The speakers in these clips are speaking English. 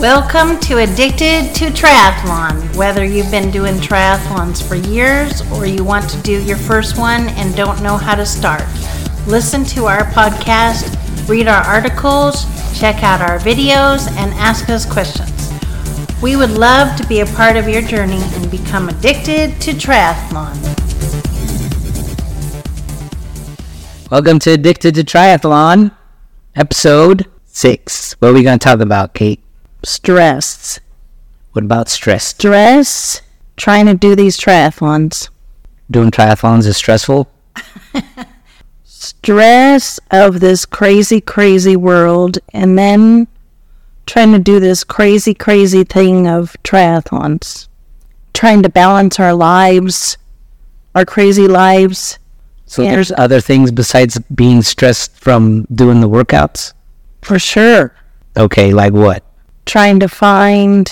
Welcome to Addicted to Triathlon. Whether you've been doing triathlons for years or you want to do your first one and don't know how to start, listen to our podcast, read our articles, check out our videos, and ask us questions. We would love to be a part of your journey and become addicted to triathlon. Welcome to Addicted to Triathlon, episode six. What are we going to talk about, Kate? Stress. What about stress? Stress trying to do these triathlons. Doing triathlons is stressful? Stress of this crazy, crazy world, and then trying to do this crazy, crazy thing of triathlons. Trying to balance our lives, our crazy lives. So Yeah. there's other things besides being stressed from doing the workouts? For sure. Okay, like what? Trying to find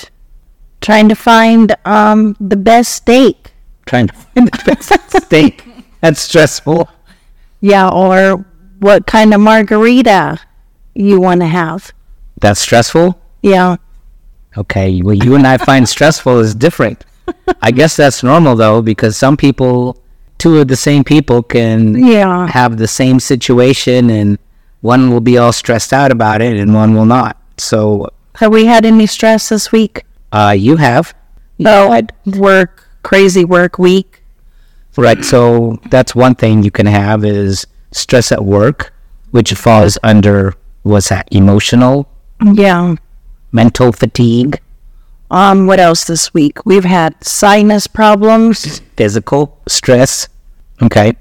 trying to find um the best steak. Trying to find the best steak. That's stressful. Yeah, or what kind of margarita you want to have. That's stressful? Yeah. Okay, well, you and I find stressful is different. I guess that's normal though, because some people, two of the same people can Yeah. have the same situation and one will be all stressed out about it and one will not. So, Have we had any stress this week? uh, you have, No, I'd work, crazy work week. right? So that's one thing you can have is stress at work, which falls under, what's that, emotional, Yeah. mental fatigue, Um, what else this week? We've had sinus problems. physical stress. Okay.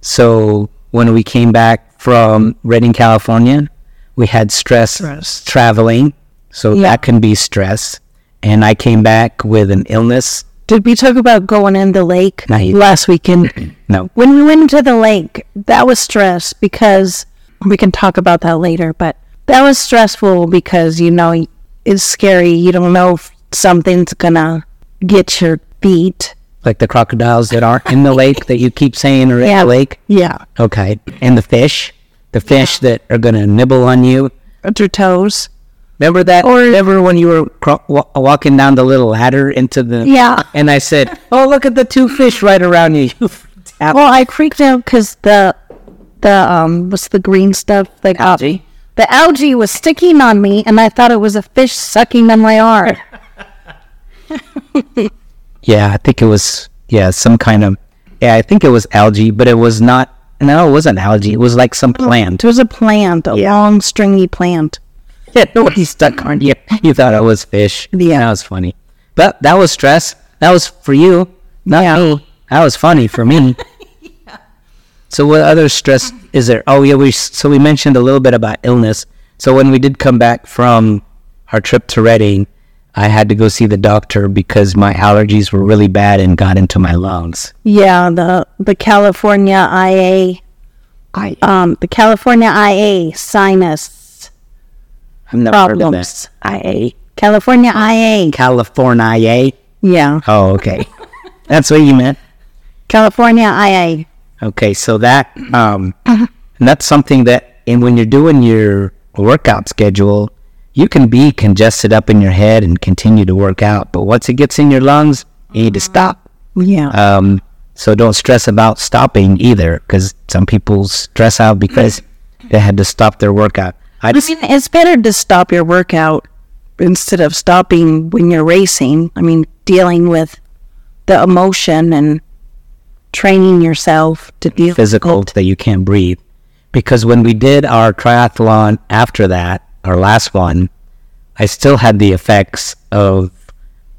So when we came back from Redding, California, we had stress, Stress. traveling. So Yeah. that can be stress. And I came back with an illness. Did we talk about going in the lake last weekend? No. when we went into the lake, that was stress because we can talk about that later, but that was stressful because, you know, it's scary. You don't know if something's gonna get your feet. Like the crocodiles that aren't in the lake that you keep saying are in the lake. Yeah. Okay. And the fish, the fish that are going to nibble on you. At your toes. Remember that? Or- remember when you were cro- wa- walking down the little ladder into the. Yeah. And I said, "Oh, look at the two fish right around you." You. Well, I freaked out because the the um what's the green stuff like Algae? the algae was sticking on me, and I thought it was a fish sucking on my arm. Yeah, I think it was yeah some kind of yeah I think it was algae, but it was not. No, it wasn't algae. It was like some plant. It was a plant, a long stringy plant. Yeah, nobody stuck on you. You thought I was fish. Yeah. that was funny. But that was stress. That was for you, not Yeah. me. That was funny for me. So what other stress is there? Oh yeah, we so we mentioned a little bit about illness. So when we did come back from our trip to Redding, I had to go see the doctor because my allergies were really bad and got into my lungs. Yeah, the the California IA, I um, the California IA sinus I've never heard of problems. that. IA California IA. California. IA? Yeah, Oh, okay. That's what you meant. California IA. Okay, so that um, and that's something that, and when you're doing your workout schedule, you can be congested up in your head and continue to work out. But once it gets in your lungs, you need to stop. Yeah. Um, so don't stress about stopping either, because some people stress out because they had to stop their workout. I I mean, it's better to stop your workout instead of stopping when you're racing. I mean, dealing with the emotion and training yourself to deal physical that you can't breathe. Because when we did our triathlon after that, our last one, I still had the effects of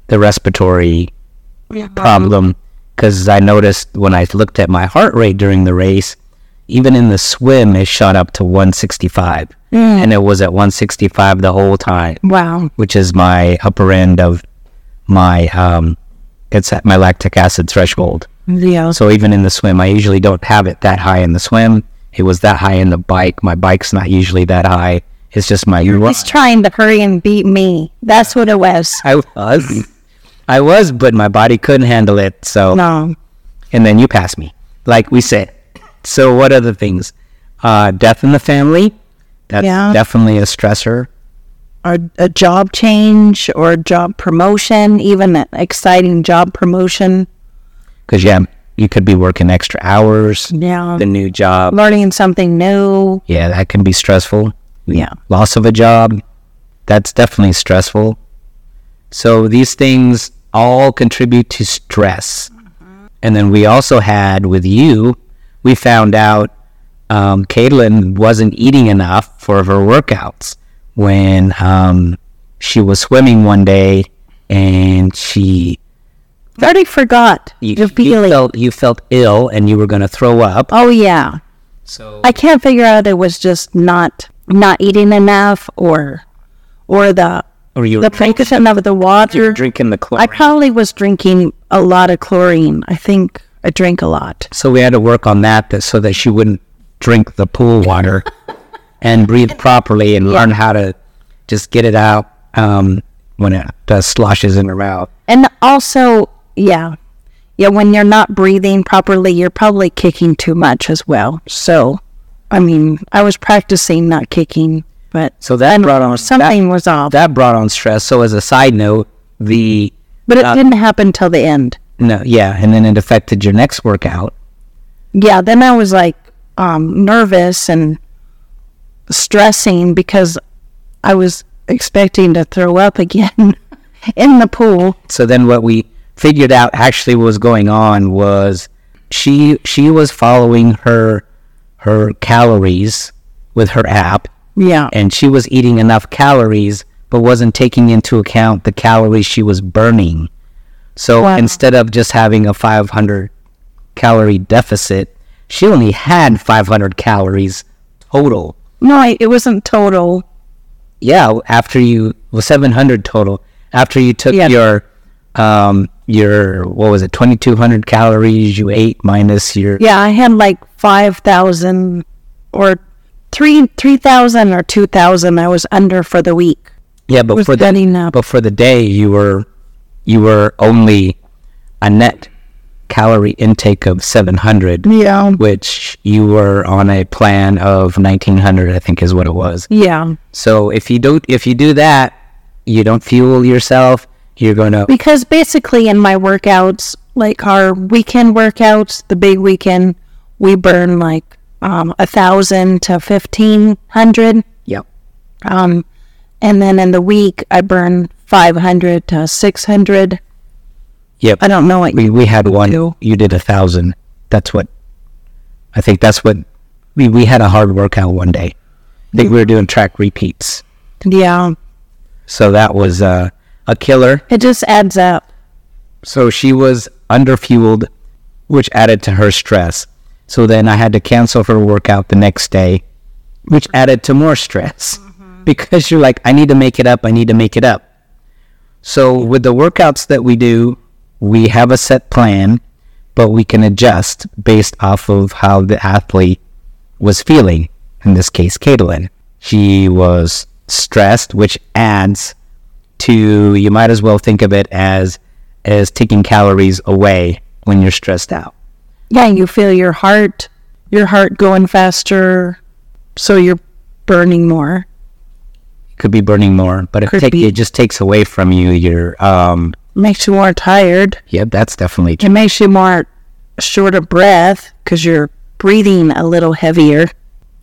the respiratory problem. Because I noticed when I looked at my heart rate during the race, even in the swim, it shot up to 165. And it was at 165 the whole time, Wow. which is my upper end of my, um, it's at my lactic acid threshold. Yeah. So even in the swim, I usually don't have it that high in the swim. It was that high in the bike. My bike's not usually that high. It's just my He's trying to hurry and beat me. That's what it was. I was, I was, but my body couldn't handle it. So No. and then you passed me, like we said. So what other things? Uh, death in the family. That's Yeah. definitely a stressor. a, a job change or a job promotion, even an exciting job promotion. Because yeah, you could be working extra hours. Yeah. The new job. Learning something new. Yeah, that can be stressful. Yeah. Loss of a job. That's definitely stressful. So these things all contribute to stress. And then we also had with you, we found out um, Caitlin wasn't eating enough for her workouts when um, she was swimming one day and she already forgot you, the you feeling. felt you felt ill and you were going to throw up. oh yeah. So I can't figure out it was just not not eating enough or or the or you the were of the water. drinking the chlorine. I probably was drinking a lot of chlorine. I think I drank a lot. So we had to work on that, that so that she wouldn't drink the pool water and breathe properly and learn how to just get it out um, when it uh, sloshes in her mouth. And also, yeah. Yeah, when you're not breathing properly, you're probably kicking too much as well. So, I mean, I was practicing not kicking, but So that brought on something was off. that brought on stress. So as a side note, the but it uh, didn't happen till the end. No, yeah, and then it affected your next workout. Yeah, then I was like um, nervous and stressing because I was expecting to throw up again in the pool. So then what we figured out actually was going on was she she was following her her calories with her app Yeah. and she was eating enough calories but wasn't taking into account the calories she was burning. So Wow. instead of just having a 500 calorie deficit, she only had 500 calories total. No, I, it wasn't total. Yeah, after you well 700 total. After you took Yeah. your um your what was it 2200 calories you ate minus your Yeah, I had like 5,000 or 3 3,000 or 2,000 I was under for the week. Yeah, but for the but for the day you were you were only a net calorie intake of 700, Yeah. which you were on a plan of 1900, I think is what it was. Yeah. So if you don't if you do that, you don't fuel yourself, you're going to Because basically in my workouts, like our weekend workouts, the big weekend, we burn like um, a thousand to fifteen hundred. Yep. Um, and then in the week, I burn five hundred to six hundred. Yep. I don't know what We we had one. do. You did a thousand. That's what. I think that's what. We we had a hard workout one day. I think we were doing track repeats. Yeah, So that was uh, a killer. it just adds up. So she was underfueled, which added to her stress. So then I had to cancel her workout the next day, which added to more stress because you're like, I need to make it up. I need to make it up. So with the workouts that we do, we have a set plan, but we can adjust based off of how the athlete was feeling. In this case, Caitlin. She was stressed, which adds to you might as well think of it as as taking calories away when you're stressed out. Yeah, you feel your heart, your heart going faster, so you're burning more. Could be burning more, but it, take, it just takes away from you your um Makes you more tired. yeah, that's definitely true. It makes you more short of breath because you're breathing a little heavier.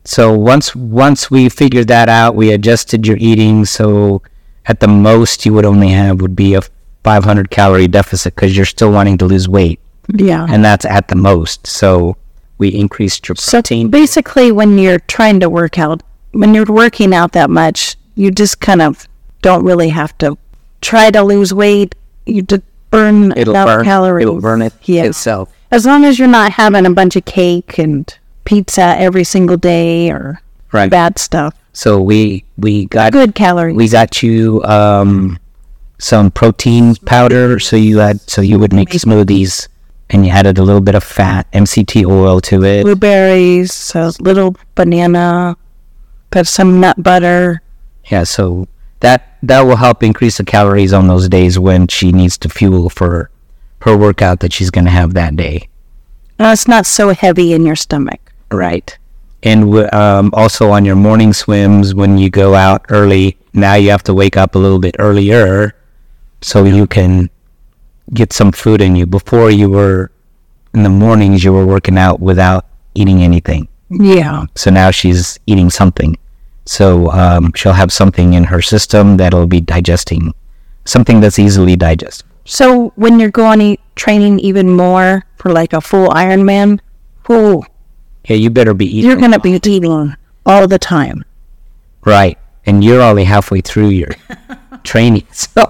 So once once we figured that out, we adjusted your eating so at the most you would only have would be a 500 calorie deficit because you're still wanting to lose weight, Yeah. and that's at the most. So we increased your So protein. basically, when you're trying to work out, when you're working out that much, you just kind of don't really have to try to lose weight. You just burn it'll enough burn. calories. It'll burn it Yeah. itself. As long as you're not having a bunch of cake and pizza every single day or Right. bad stuff. So we we got Good calories. we got you um, some protein powder so you had so you would make smoothies and you added a little bit of fat mct oil to it Blueberries, a little banana, put some nut butter. Yeah so that that will help increase the calories on those days when she needs to fuel for her workout that she's going to have that day Uh, it's not so heavy in your stomach. right and w- um, also on your morning swims when you go out early now you have to wake up a little bit earlier so you can get some food in you. Before you were in the mornings, you were working out without eating anything. Yeah. So now she's eating something. So um, she'll have something in her system that'll be digesting something that's easily digestible. So when you're going training even more for like a full Ironman, oh, Yeah, you better be eating you're gonna be eating all the time. right, and you're only halfway through your training. So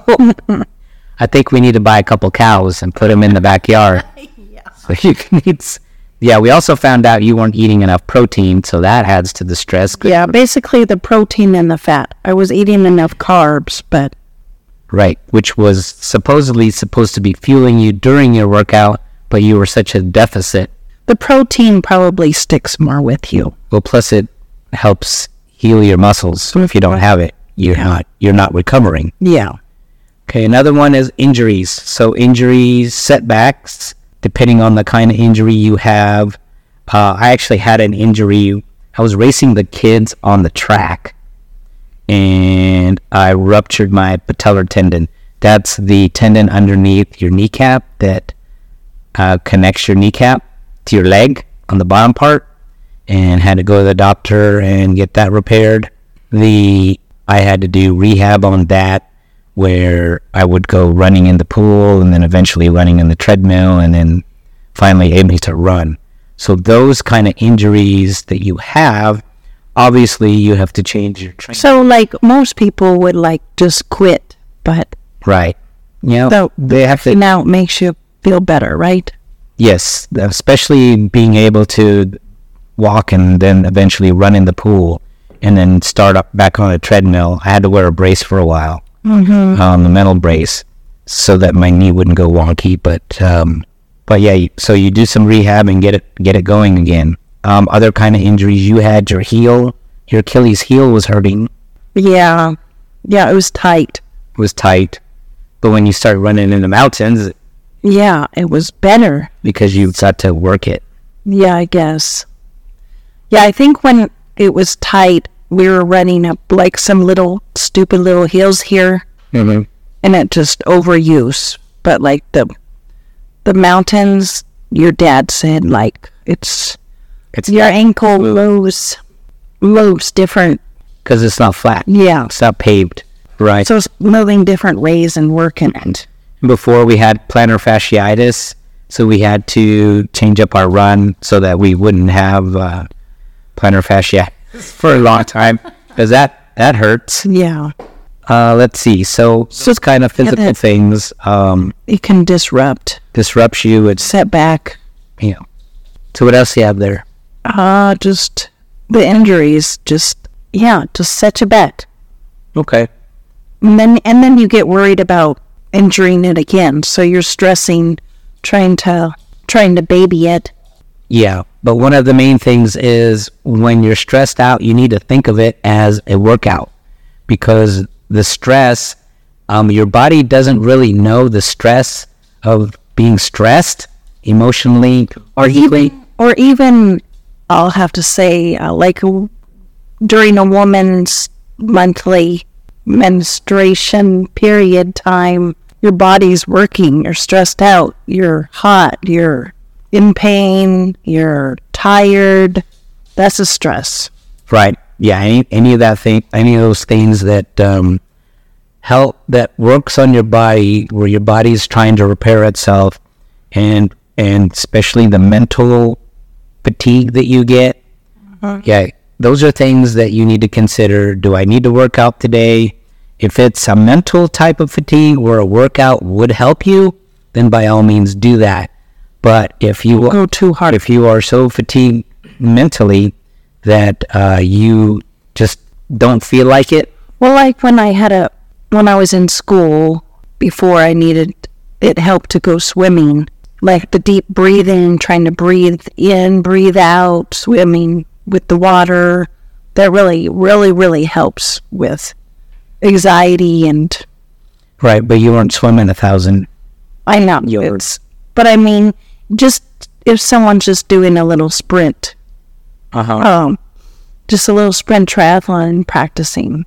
I think we need to buy a couple cows and put them in the backyard. yeah. So you can eat. Yeah, we also found out you weren't eating enough protein, so that adds to the stress. Yeah, basically the protein and the fat. I was eating enough carbs, but Right, which was supposedly supposed to be fueling you during your workout, but you were such a deficit. the protein probably sticks more with you. Well, plus it helps heal your muscles. So if you don't have it, you're not you're not recovering. Yeah. Okay, another one is injuries. So injuries, setbacks, depending on the kind of injury you have. Uh, I actually had an injury. I was racing the kids on the track, and I ruptured my patellar tendon. That's the tendon underneath your kneecap that uh, connects your kneecap to your leg on the bottom part, and had to go to the doctor and get that repaired. The I had to do rehab on that, where I would go running in the pool and then eventually running in the treadmill, and then finally able to run. So those kind of injuries that you have, obviously you have to change your training. So like most people would like just quit, but Right. You know, So- they have to now it makes you feel better, right? Yes, especially being able to walk and then eventually run in the pool and then start up back on a treadmill. I had to wear a brace for a while, mm-hmm. um, the metal brace, so that my knee wouldn't go wonky. But um, but yeah, so you do some rehab and get it get it going again. Um, other kind of injuries you had, your heel, your Achilles heel was hurting, Yeah. Yeah, it was tight. It was tight. But when you start running in the mountains, Yeah, it was better. because you got to work it. Yeah, I guess. Yeah, I think when it was tight, we were running up like some little stupid little hills here, Mm-hmm. and it just overuse. But like the the mountains, your dad said like it's It's your ankle moves moves different. because it's not flat. Yeah, It's not paved. Right. so it's moving different ways and working it. Before we had plantar fasciitis, so we had to change up our run so that we wouldn't have uh, plantar fasciitis for a long time because that that hurts. Yeah, Uh, let's see. So those kind of physical that- things um, it can disrupt disrupts you. It's setback. you know. So what else do you have there? Uh just the injuries. Just yeah, just set you back. Okay. and then and then you get worried about injuring it again so you're stressing trying to trying to baby it Yeah, but one of the main things is when you're stressed out, you need to think of it as a workout because the stress, um, your body doesn't really know the stress of being stressed emotionally or physically. or even i'll have to say uh, like during a woman's monthly menstruation period time your body's working you're stressed out you're hot you're in pain you're tired that's a stress Right. Yeah. Any any of that thing, any of those things that um, help that works on your body, where your body is trying to repair itself, and and especially the mental fatigue that you get. Yeah, those are things that you need to consider. Do I need to work out today? If it's a mental type of fatigue where a workout would help you, then by all means do that. But if you go too hard if you are so fatigued mentally that uh, you just don't feel like it, Well, like when I had a when I was in school before I needed it helped to go swimming. Like the deep breathing, trying to breathe in, breathe out, swimming with the water. That really, really, really helps with anxiety and right? But you weren't swimming a thousand. I know You're- it's but I mean just if someone's just doing a little sprint, Uh huh. um, just a little sprint triathlon practicing.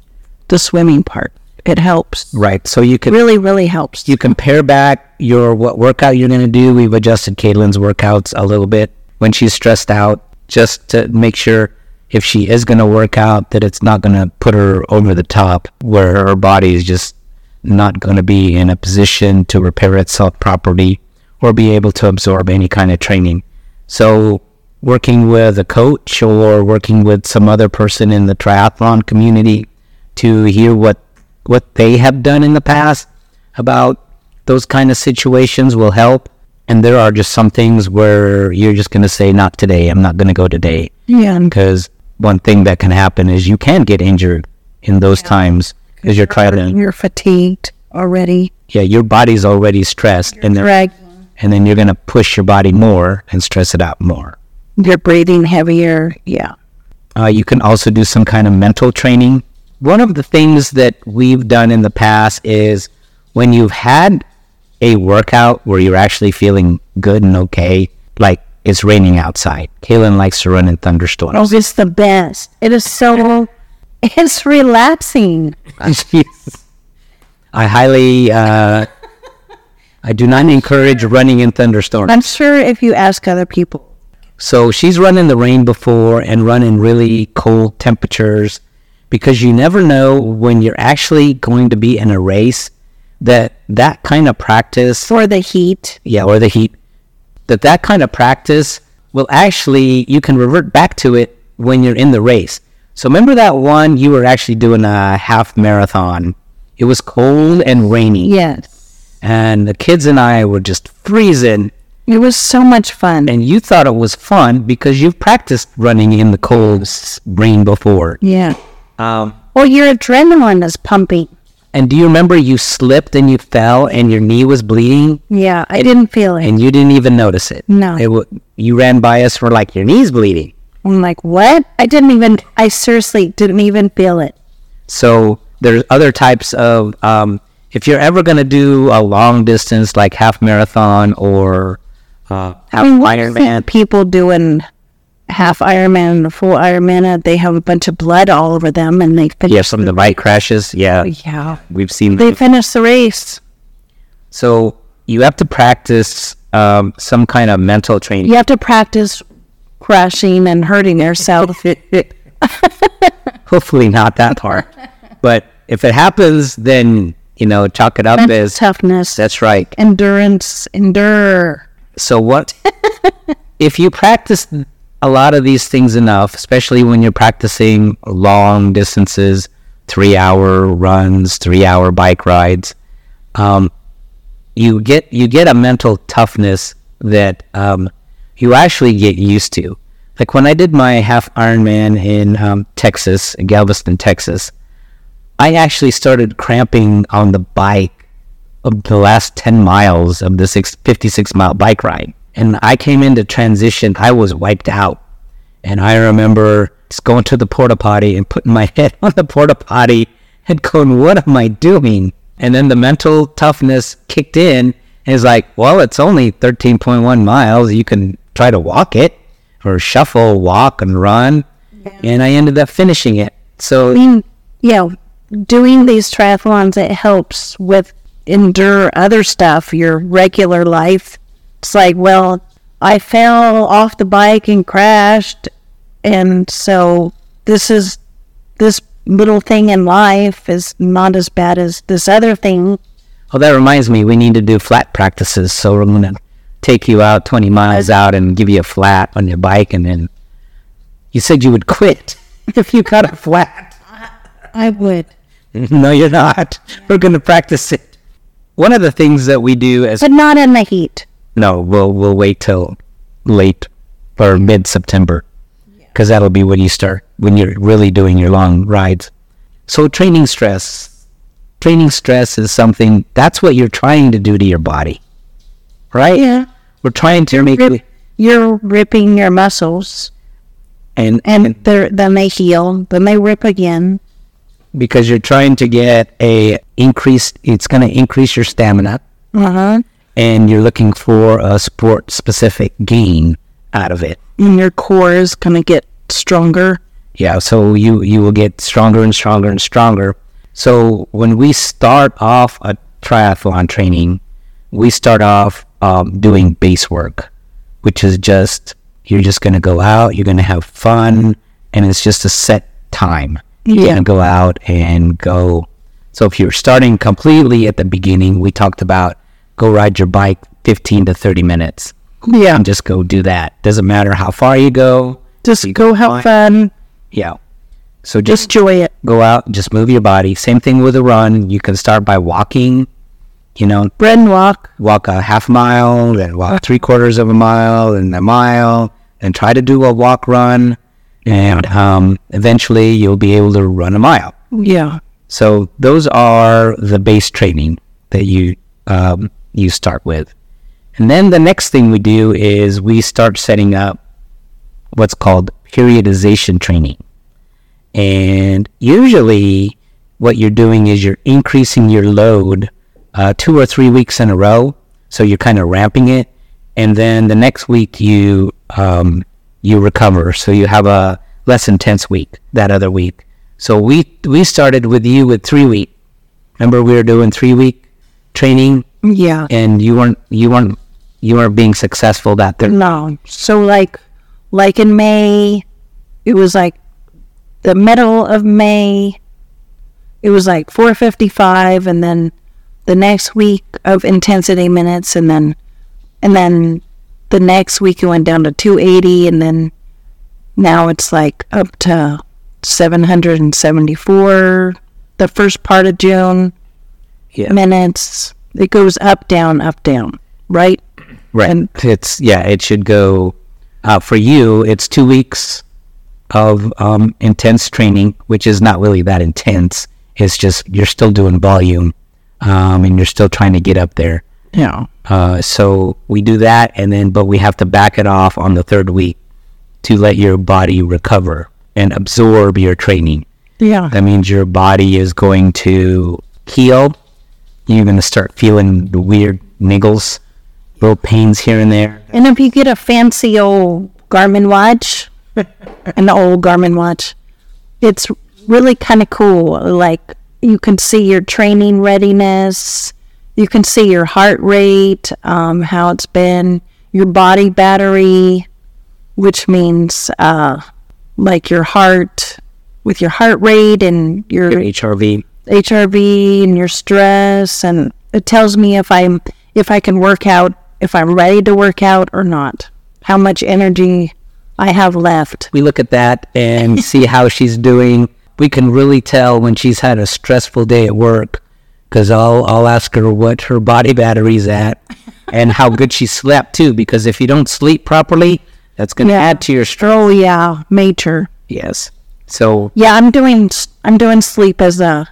the swimming part. It helps. Right. So you can Really, really helps. you compare back your what workout you're going to do. We've adjusted Caitlin's workouts a little bit when she's stressed out, just to make sure if she is going to work out that it's not going to put her over the top, where her body is just not going to be in a position to repair itself properly or be able to absorb any kind of training. So working with a coach or working with some other person in the triathlon community to hear what what they have done in the past about those kind of situations will help. And there are just some things where you're just going to say, not today. I'm not going to go today. Yeah. Because one thing that can happen is you can get injured in those times because you're trying You're fatigued already. yeah, your body's already stressed. And, then, Right. And then you're going to push your body more and stress it out more. You're breathing heavier. Yeah. Uh, you can also do some kind of mental training. One of the things that we've done in the past is when you've had a workout where you're actually feeling good and okay, like it's raining outside. Caitlin likes to run in thunderstorms. Oh, it's the best. It is so, it's relaxing. I highly, uh, I do not encourage running in thunderstorms. I'm sure if you ask other people, So she's run in the rain before and run in really cold temperatures because you never know when you're actually going to be in a race that that kind of practice, or the heat, yeah, or the heat, that that kind of practice will actually, you can revert back to it when you're in the race. So remember that one you were actually doing a half marathon. It was cold and rainy. yes. And the kids and I were just freezing It was so much fun. and you thought it was fun because you've practiced running in the cold rain before. yeah. Um, Well, your adrenaline is pumping. and do you remember you slipped and you fell and your knee was bleeding Yeah, I didn't feel it. and you didn't even notice it? No. It w- you ran by us for like your knee's bleeding. I'm like, what? I didn't even, I seriously didn't even feel it. So there's other types of um, if you're ever going to do a long distance like half marathon or uh, half I mean, what Ironman, people doing half Ironman full Ironman, uh, they have a bunch of blood all over them and they finish. yeah, some of the bike crashes. Yeah, Yeah. we've seen They finish the race. So you have to practice um, some kind of mental training. You have to practice crashing and hurting yourself. Hopefully not that hard, but if it happens, then you know chalk it up Mental as toughness, that's right. endurance, endure. So what if you practice a lot of these things enough, especially when you're practicing long distances, three hour runs, three hour bike rides, um, you get you get a mental toughness that um, you actually get used to. Like when I did my half Ironman in um, Texas, in Galveston, Texas, I actually started cramping on the bike of the last 10 miles of the six, 56 mile bike ride. And I came into transition, I was wiped out. And I remember just going to the porta potty and putting my head on the porta potty and going, what am I doing? And then the mental toughness kicked in and it's like, well, it's only 13.1 miles. You can try to walk it or shuffle, walk, and run. And I ended up finishing it. So I mean, yeah, doing these triathlons, it helps with endure other stuff, your regular life. It's like, well, I fell off the bike and crashed. And so this is, this little thing in life is not as bad as this other thing. Oh, that reminds me, we need to do flat practices. So we're gonna take you out 20 miles out and give you a flat on your bike, and then you said you would quit if you got a flat. I would. no, you're not. We're gonna practice it. One of the things that we do as But not in the heat. no, we'll we'll wait till late or mid September, because that'll be when you start when you're really doing your long rides. So training stress, training stress is something that's what you're trying to do to your body, right? Yeah. We're trying to make Rip, you're ripping your muscles and and and then they heal, then they rip again. Because you're trying to get a increase, it's going to increase your stamina, Uh huh. and you're looking for a sport specific gain out of it. And your core is going to get stronger. Yeah, so you you will get stronger and stronger and stronger. So when we start off a triathlon training, we start off um, doing base work, which is just you're just going to go out, you're going to have fun, and it's just a set time. You're Yeah. to go out and go. So if you're starting completely at the beginning, we talked about go ride your bike 15 to 30 minutes Yeah. and just go do that. Doesn't matter how far you go. Just go have fun. Yeah. So Just enjoy it. go out, just move your body. Same thing with a run. You can start by walking, you know, Run, and walk. walk a half mile, then walk uh. three quarters of a mile, and a mile, and try to do a walk run. And um, eventually you'll be able to run a mile. Yeah. So those are the base training that you um, you start with, and then the next thing we do is we start setting up what's called periodization training, and usually what you're doing is you're increasing your load uh, two or three weeks in a row, so you're kind of ramping it, and then the next week you um, you recover, so you have a less intense week that other week. So we we started with you with three week. Remember we were doing three week training, Yeah. and you weren't you weren't you weren't being successful that there. No. So like like in May, it was like the middle of May. It was like 455 and then the next week of intensity minutes and then and then the next week it went down to 280 and then now it's like up to 774 the first part of June Yeah. minutes. It goes up down up down, right? Right. And- it's yeah. It should go uh, for you. It's two weeks of um, intense training, which is not really that intense. It's just you're still doing volume, um, and you're still trying to get up there. Yeah. Uh, so we do that, and then but we have to back it off on the third week to let your body recover and absorb your training. Yeah. That means your body is going to heal. You're going to start feeling the weird niggles, little pains here and there. And if you get a fancy old Garmin watch, an old Garmin watch, it's really kind of cool. Like you can see your training readiness, you can see your heart rate, um, how it's been, your body battery, which means uh, like your heart with your heart rate and your Your HRV. HRV and your stress, and it tells me if I'm if I can work out, if I'm ready to work out or not, how much energy I have left. We look at that and see how she's doing. We can really tell when she's had a stressful day at work because I'll, I'll ask her what her body battery's at and how good she slept too. Because if you don't sleep properly, that's going to Yeah. add to your stress. Oh yeah, major. Yes. So Yeah, I'm doing I'm doing sleep as a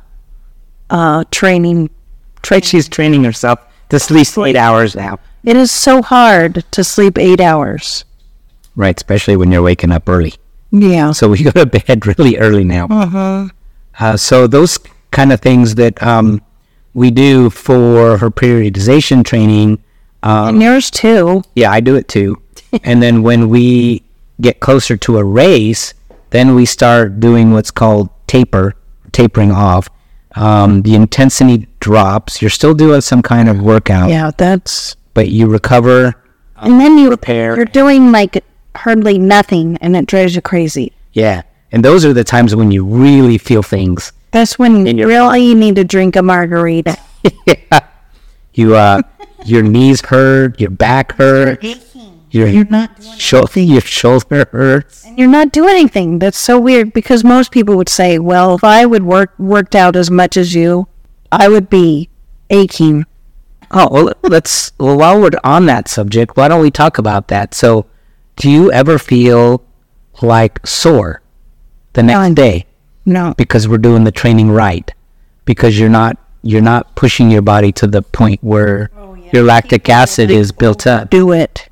uh, training. Tra- she's training herself to sleep eight hours now. it is so hard to sleep eight hours. Right, especially when you're waking up early. Yeah. So we go to bed really early now. Uh, so those kind of things that um, we do for her periodization training. Um, And yours too. yeah, I do it too. and then when we get closer to a race, then we start doing what's called taper, tapering off. Um, the intensity drops. You're still doing some kind of workout, Yeah, that's. but you recover. And then you Repair. you're doing like hardly nothing, and it drives you crazy. Yeah, and those are the times when you really feel things. That's when And you you're- really need to drink a margarita. yeah. You uh, your knees hurt, your back hurt, your You're not shoulder, your shoulder hurts. and you're not doing anything. That's so weird because most people would say, "Well, if I would work worked out as much as you, I would be aching." Oh well, let's. Well, while we're on that subject, why don't we talk about that? So, do you ever feel like sore the next day No. because we're doing the training right? Because you're not you're not pushing your body to the point where your lactic acid is built up. Do it.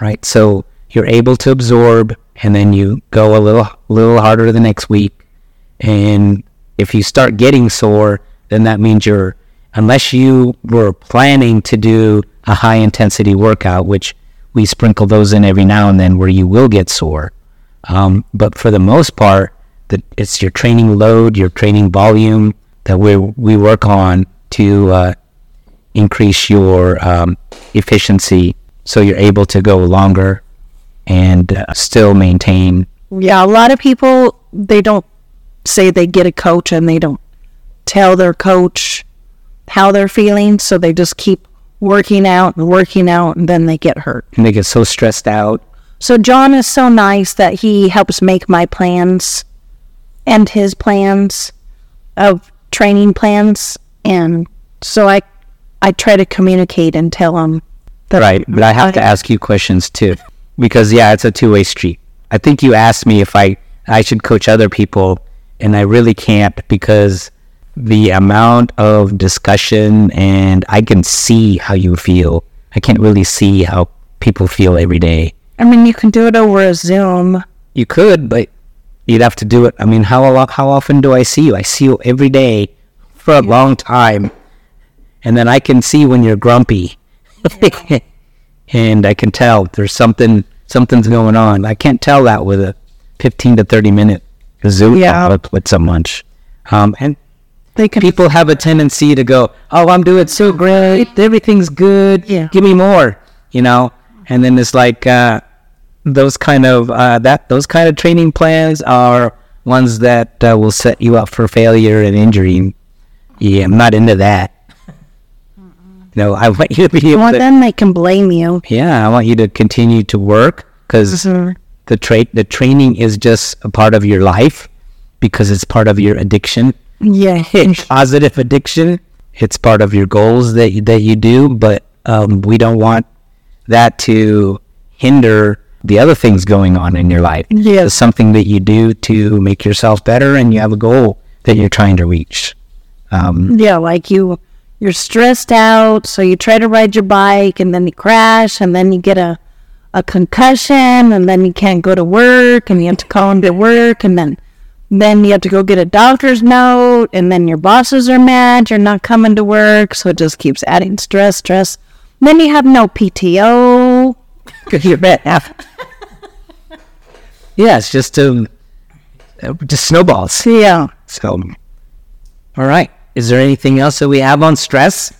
right? So you're able to absorb, and then you go a little little harder the next week. And if you start getting sore, then that means you're unless you were planning to do a high intensity workout, which we sprinkle those in every now and then, where you will get sore. Um, but for the most part, that it's your training load, your training volume that we we work on to uh, increase your um, efficiency, so you're able to go longer and uh, still maintain. Yeah, a lot of people they don't say they get a coach and they don't tell their coach how they're feeling, so they just keep working out and working out and then they get hurt. And they get so stressed out. So John is so nice that he helps make my plans and his plans of training plans and so I I try to communicate and tell him that Right, but I have to ask you questions too, because yeah, it's a two-way street. I think you asked me if I I should coach other people, and I really can't because the amount of discussion and I can see how you feel. I can't really see how people feel every day. I mean you can do it over a Zoom. You could, but you'd have to do it. I mean, how how often do I see you? I see you every day for a long time, and then I can see when you're grumpy, and I can tell there's something something's going on. I can't tell that with a 15 to 30 minute Zoom Yeah. with, with someone. Um, and They can people have a tendency to go, "Oh, I'm doing so great. Everything's good. Yeah. Give me more." You know, and then it's like uh, those kind of uh, that those kind of training plans are ones that uh, will set you up for failure and injury. Yeah, I'm not into that. No, I want you to be able well to. then they can blame you. Yeah, I want you to continue to work because the tra- the training is just a part of your life because it's part of your addiction Yeah. positive addiction. It's part of your goals that you, that you do, but um, we don't want that to hinder the other things going on in your life. Yes. It's something that you do to make yourself better, and you have a goal that you're trying to reach. Um, Yeah, like you you're stressed out, so you try to ride your bike and then you crash and then you get a a concussion and then you can't go to work and you have to call into work and then then you have to go get a doctor's note and then your bosses are mad you're not coming to work, so it just keeps adding stress, stress. Then you have no PTO. you're bad. Yeah, it's just um, just snowballs. Yeah. So, all right. Is there anything else that we have on stress?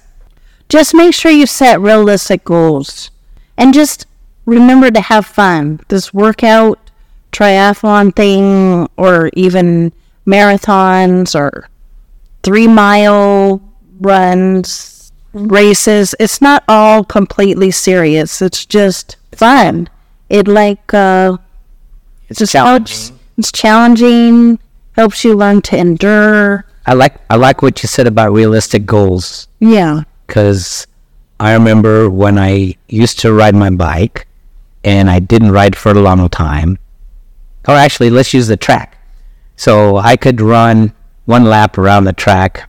just make sure you set realistic goals and just remember to have fun. This workout, triathlon thing, or even marathons or three mile runs, races, it's not all completely serious. It's just fun. It like, uh, It's just challenging. Oh, helps, it's challenging, helps you learn to endure. I like I like what you said about realistic goals Yeah. because I remember when I used to ride my bike and I didn't ride for a long time. Or actually, let's use the track. So I could run one lap around the track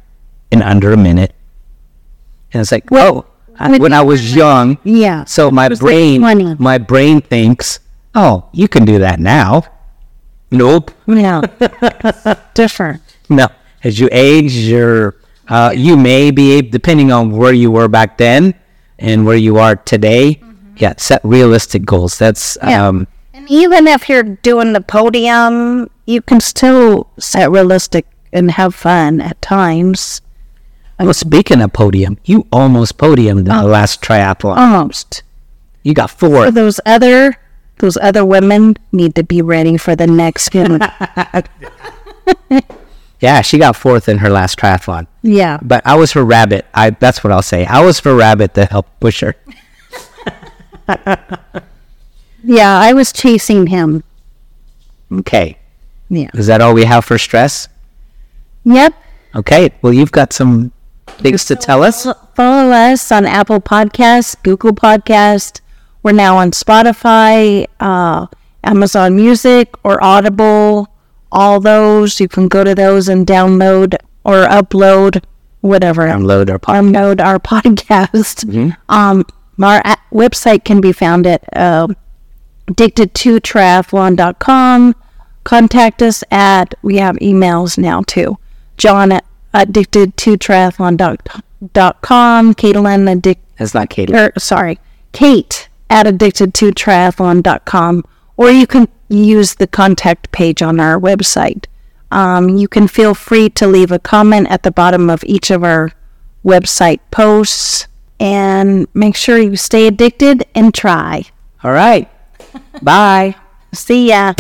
in under a minute. And it's like, oh, I- when I was young, Yeah. so my like brain, my brain thinks, oh, you can do that now. Nope. No. Different. No, as you age, you're uh, you may be depending on where you were back then and where you are today. Yeah, set realistic goals. That's Yeah. um, And even if you're doing the podium, you can still set realistic and have fun at times. well, speaking of podium, you almost podiumed in the last triathlon. Almost. you got For those other those other women need to be ready for the next one. Yeah, she got fourth in her last triathlon. yeah. But I was her rabbit. I that's what I'll say. I was her rabbit to help push her. Yeah, I was chasing him. Okay, Yeah. is that all we have for stress? Yep. Okay, well you've got some things to tell us. Follow us on Apple Podcasts, Google Podcast. We're now on Spotify, uh, Amazon Music, or Audible. All those you can go to those and download or upload whatever. Download our podcast. download our podcast. Um, our a- website can be found at uh, addicted2triathlon.com. Contact us at, we have emails now too. John at addicted2triathlon.com. Caitlin, addic- That's not Katie. or sorry, Kate at addicted2triathlon.com. Or you can use the contact page on our website. Um, you can feel free to leave a comment at the bottom of each of our website posts. And make sure you stay addicted and try. All right. Bye. See ya.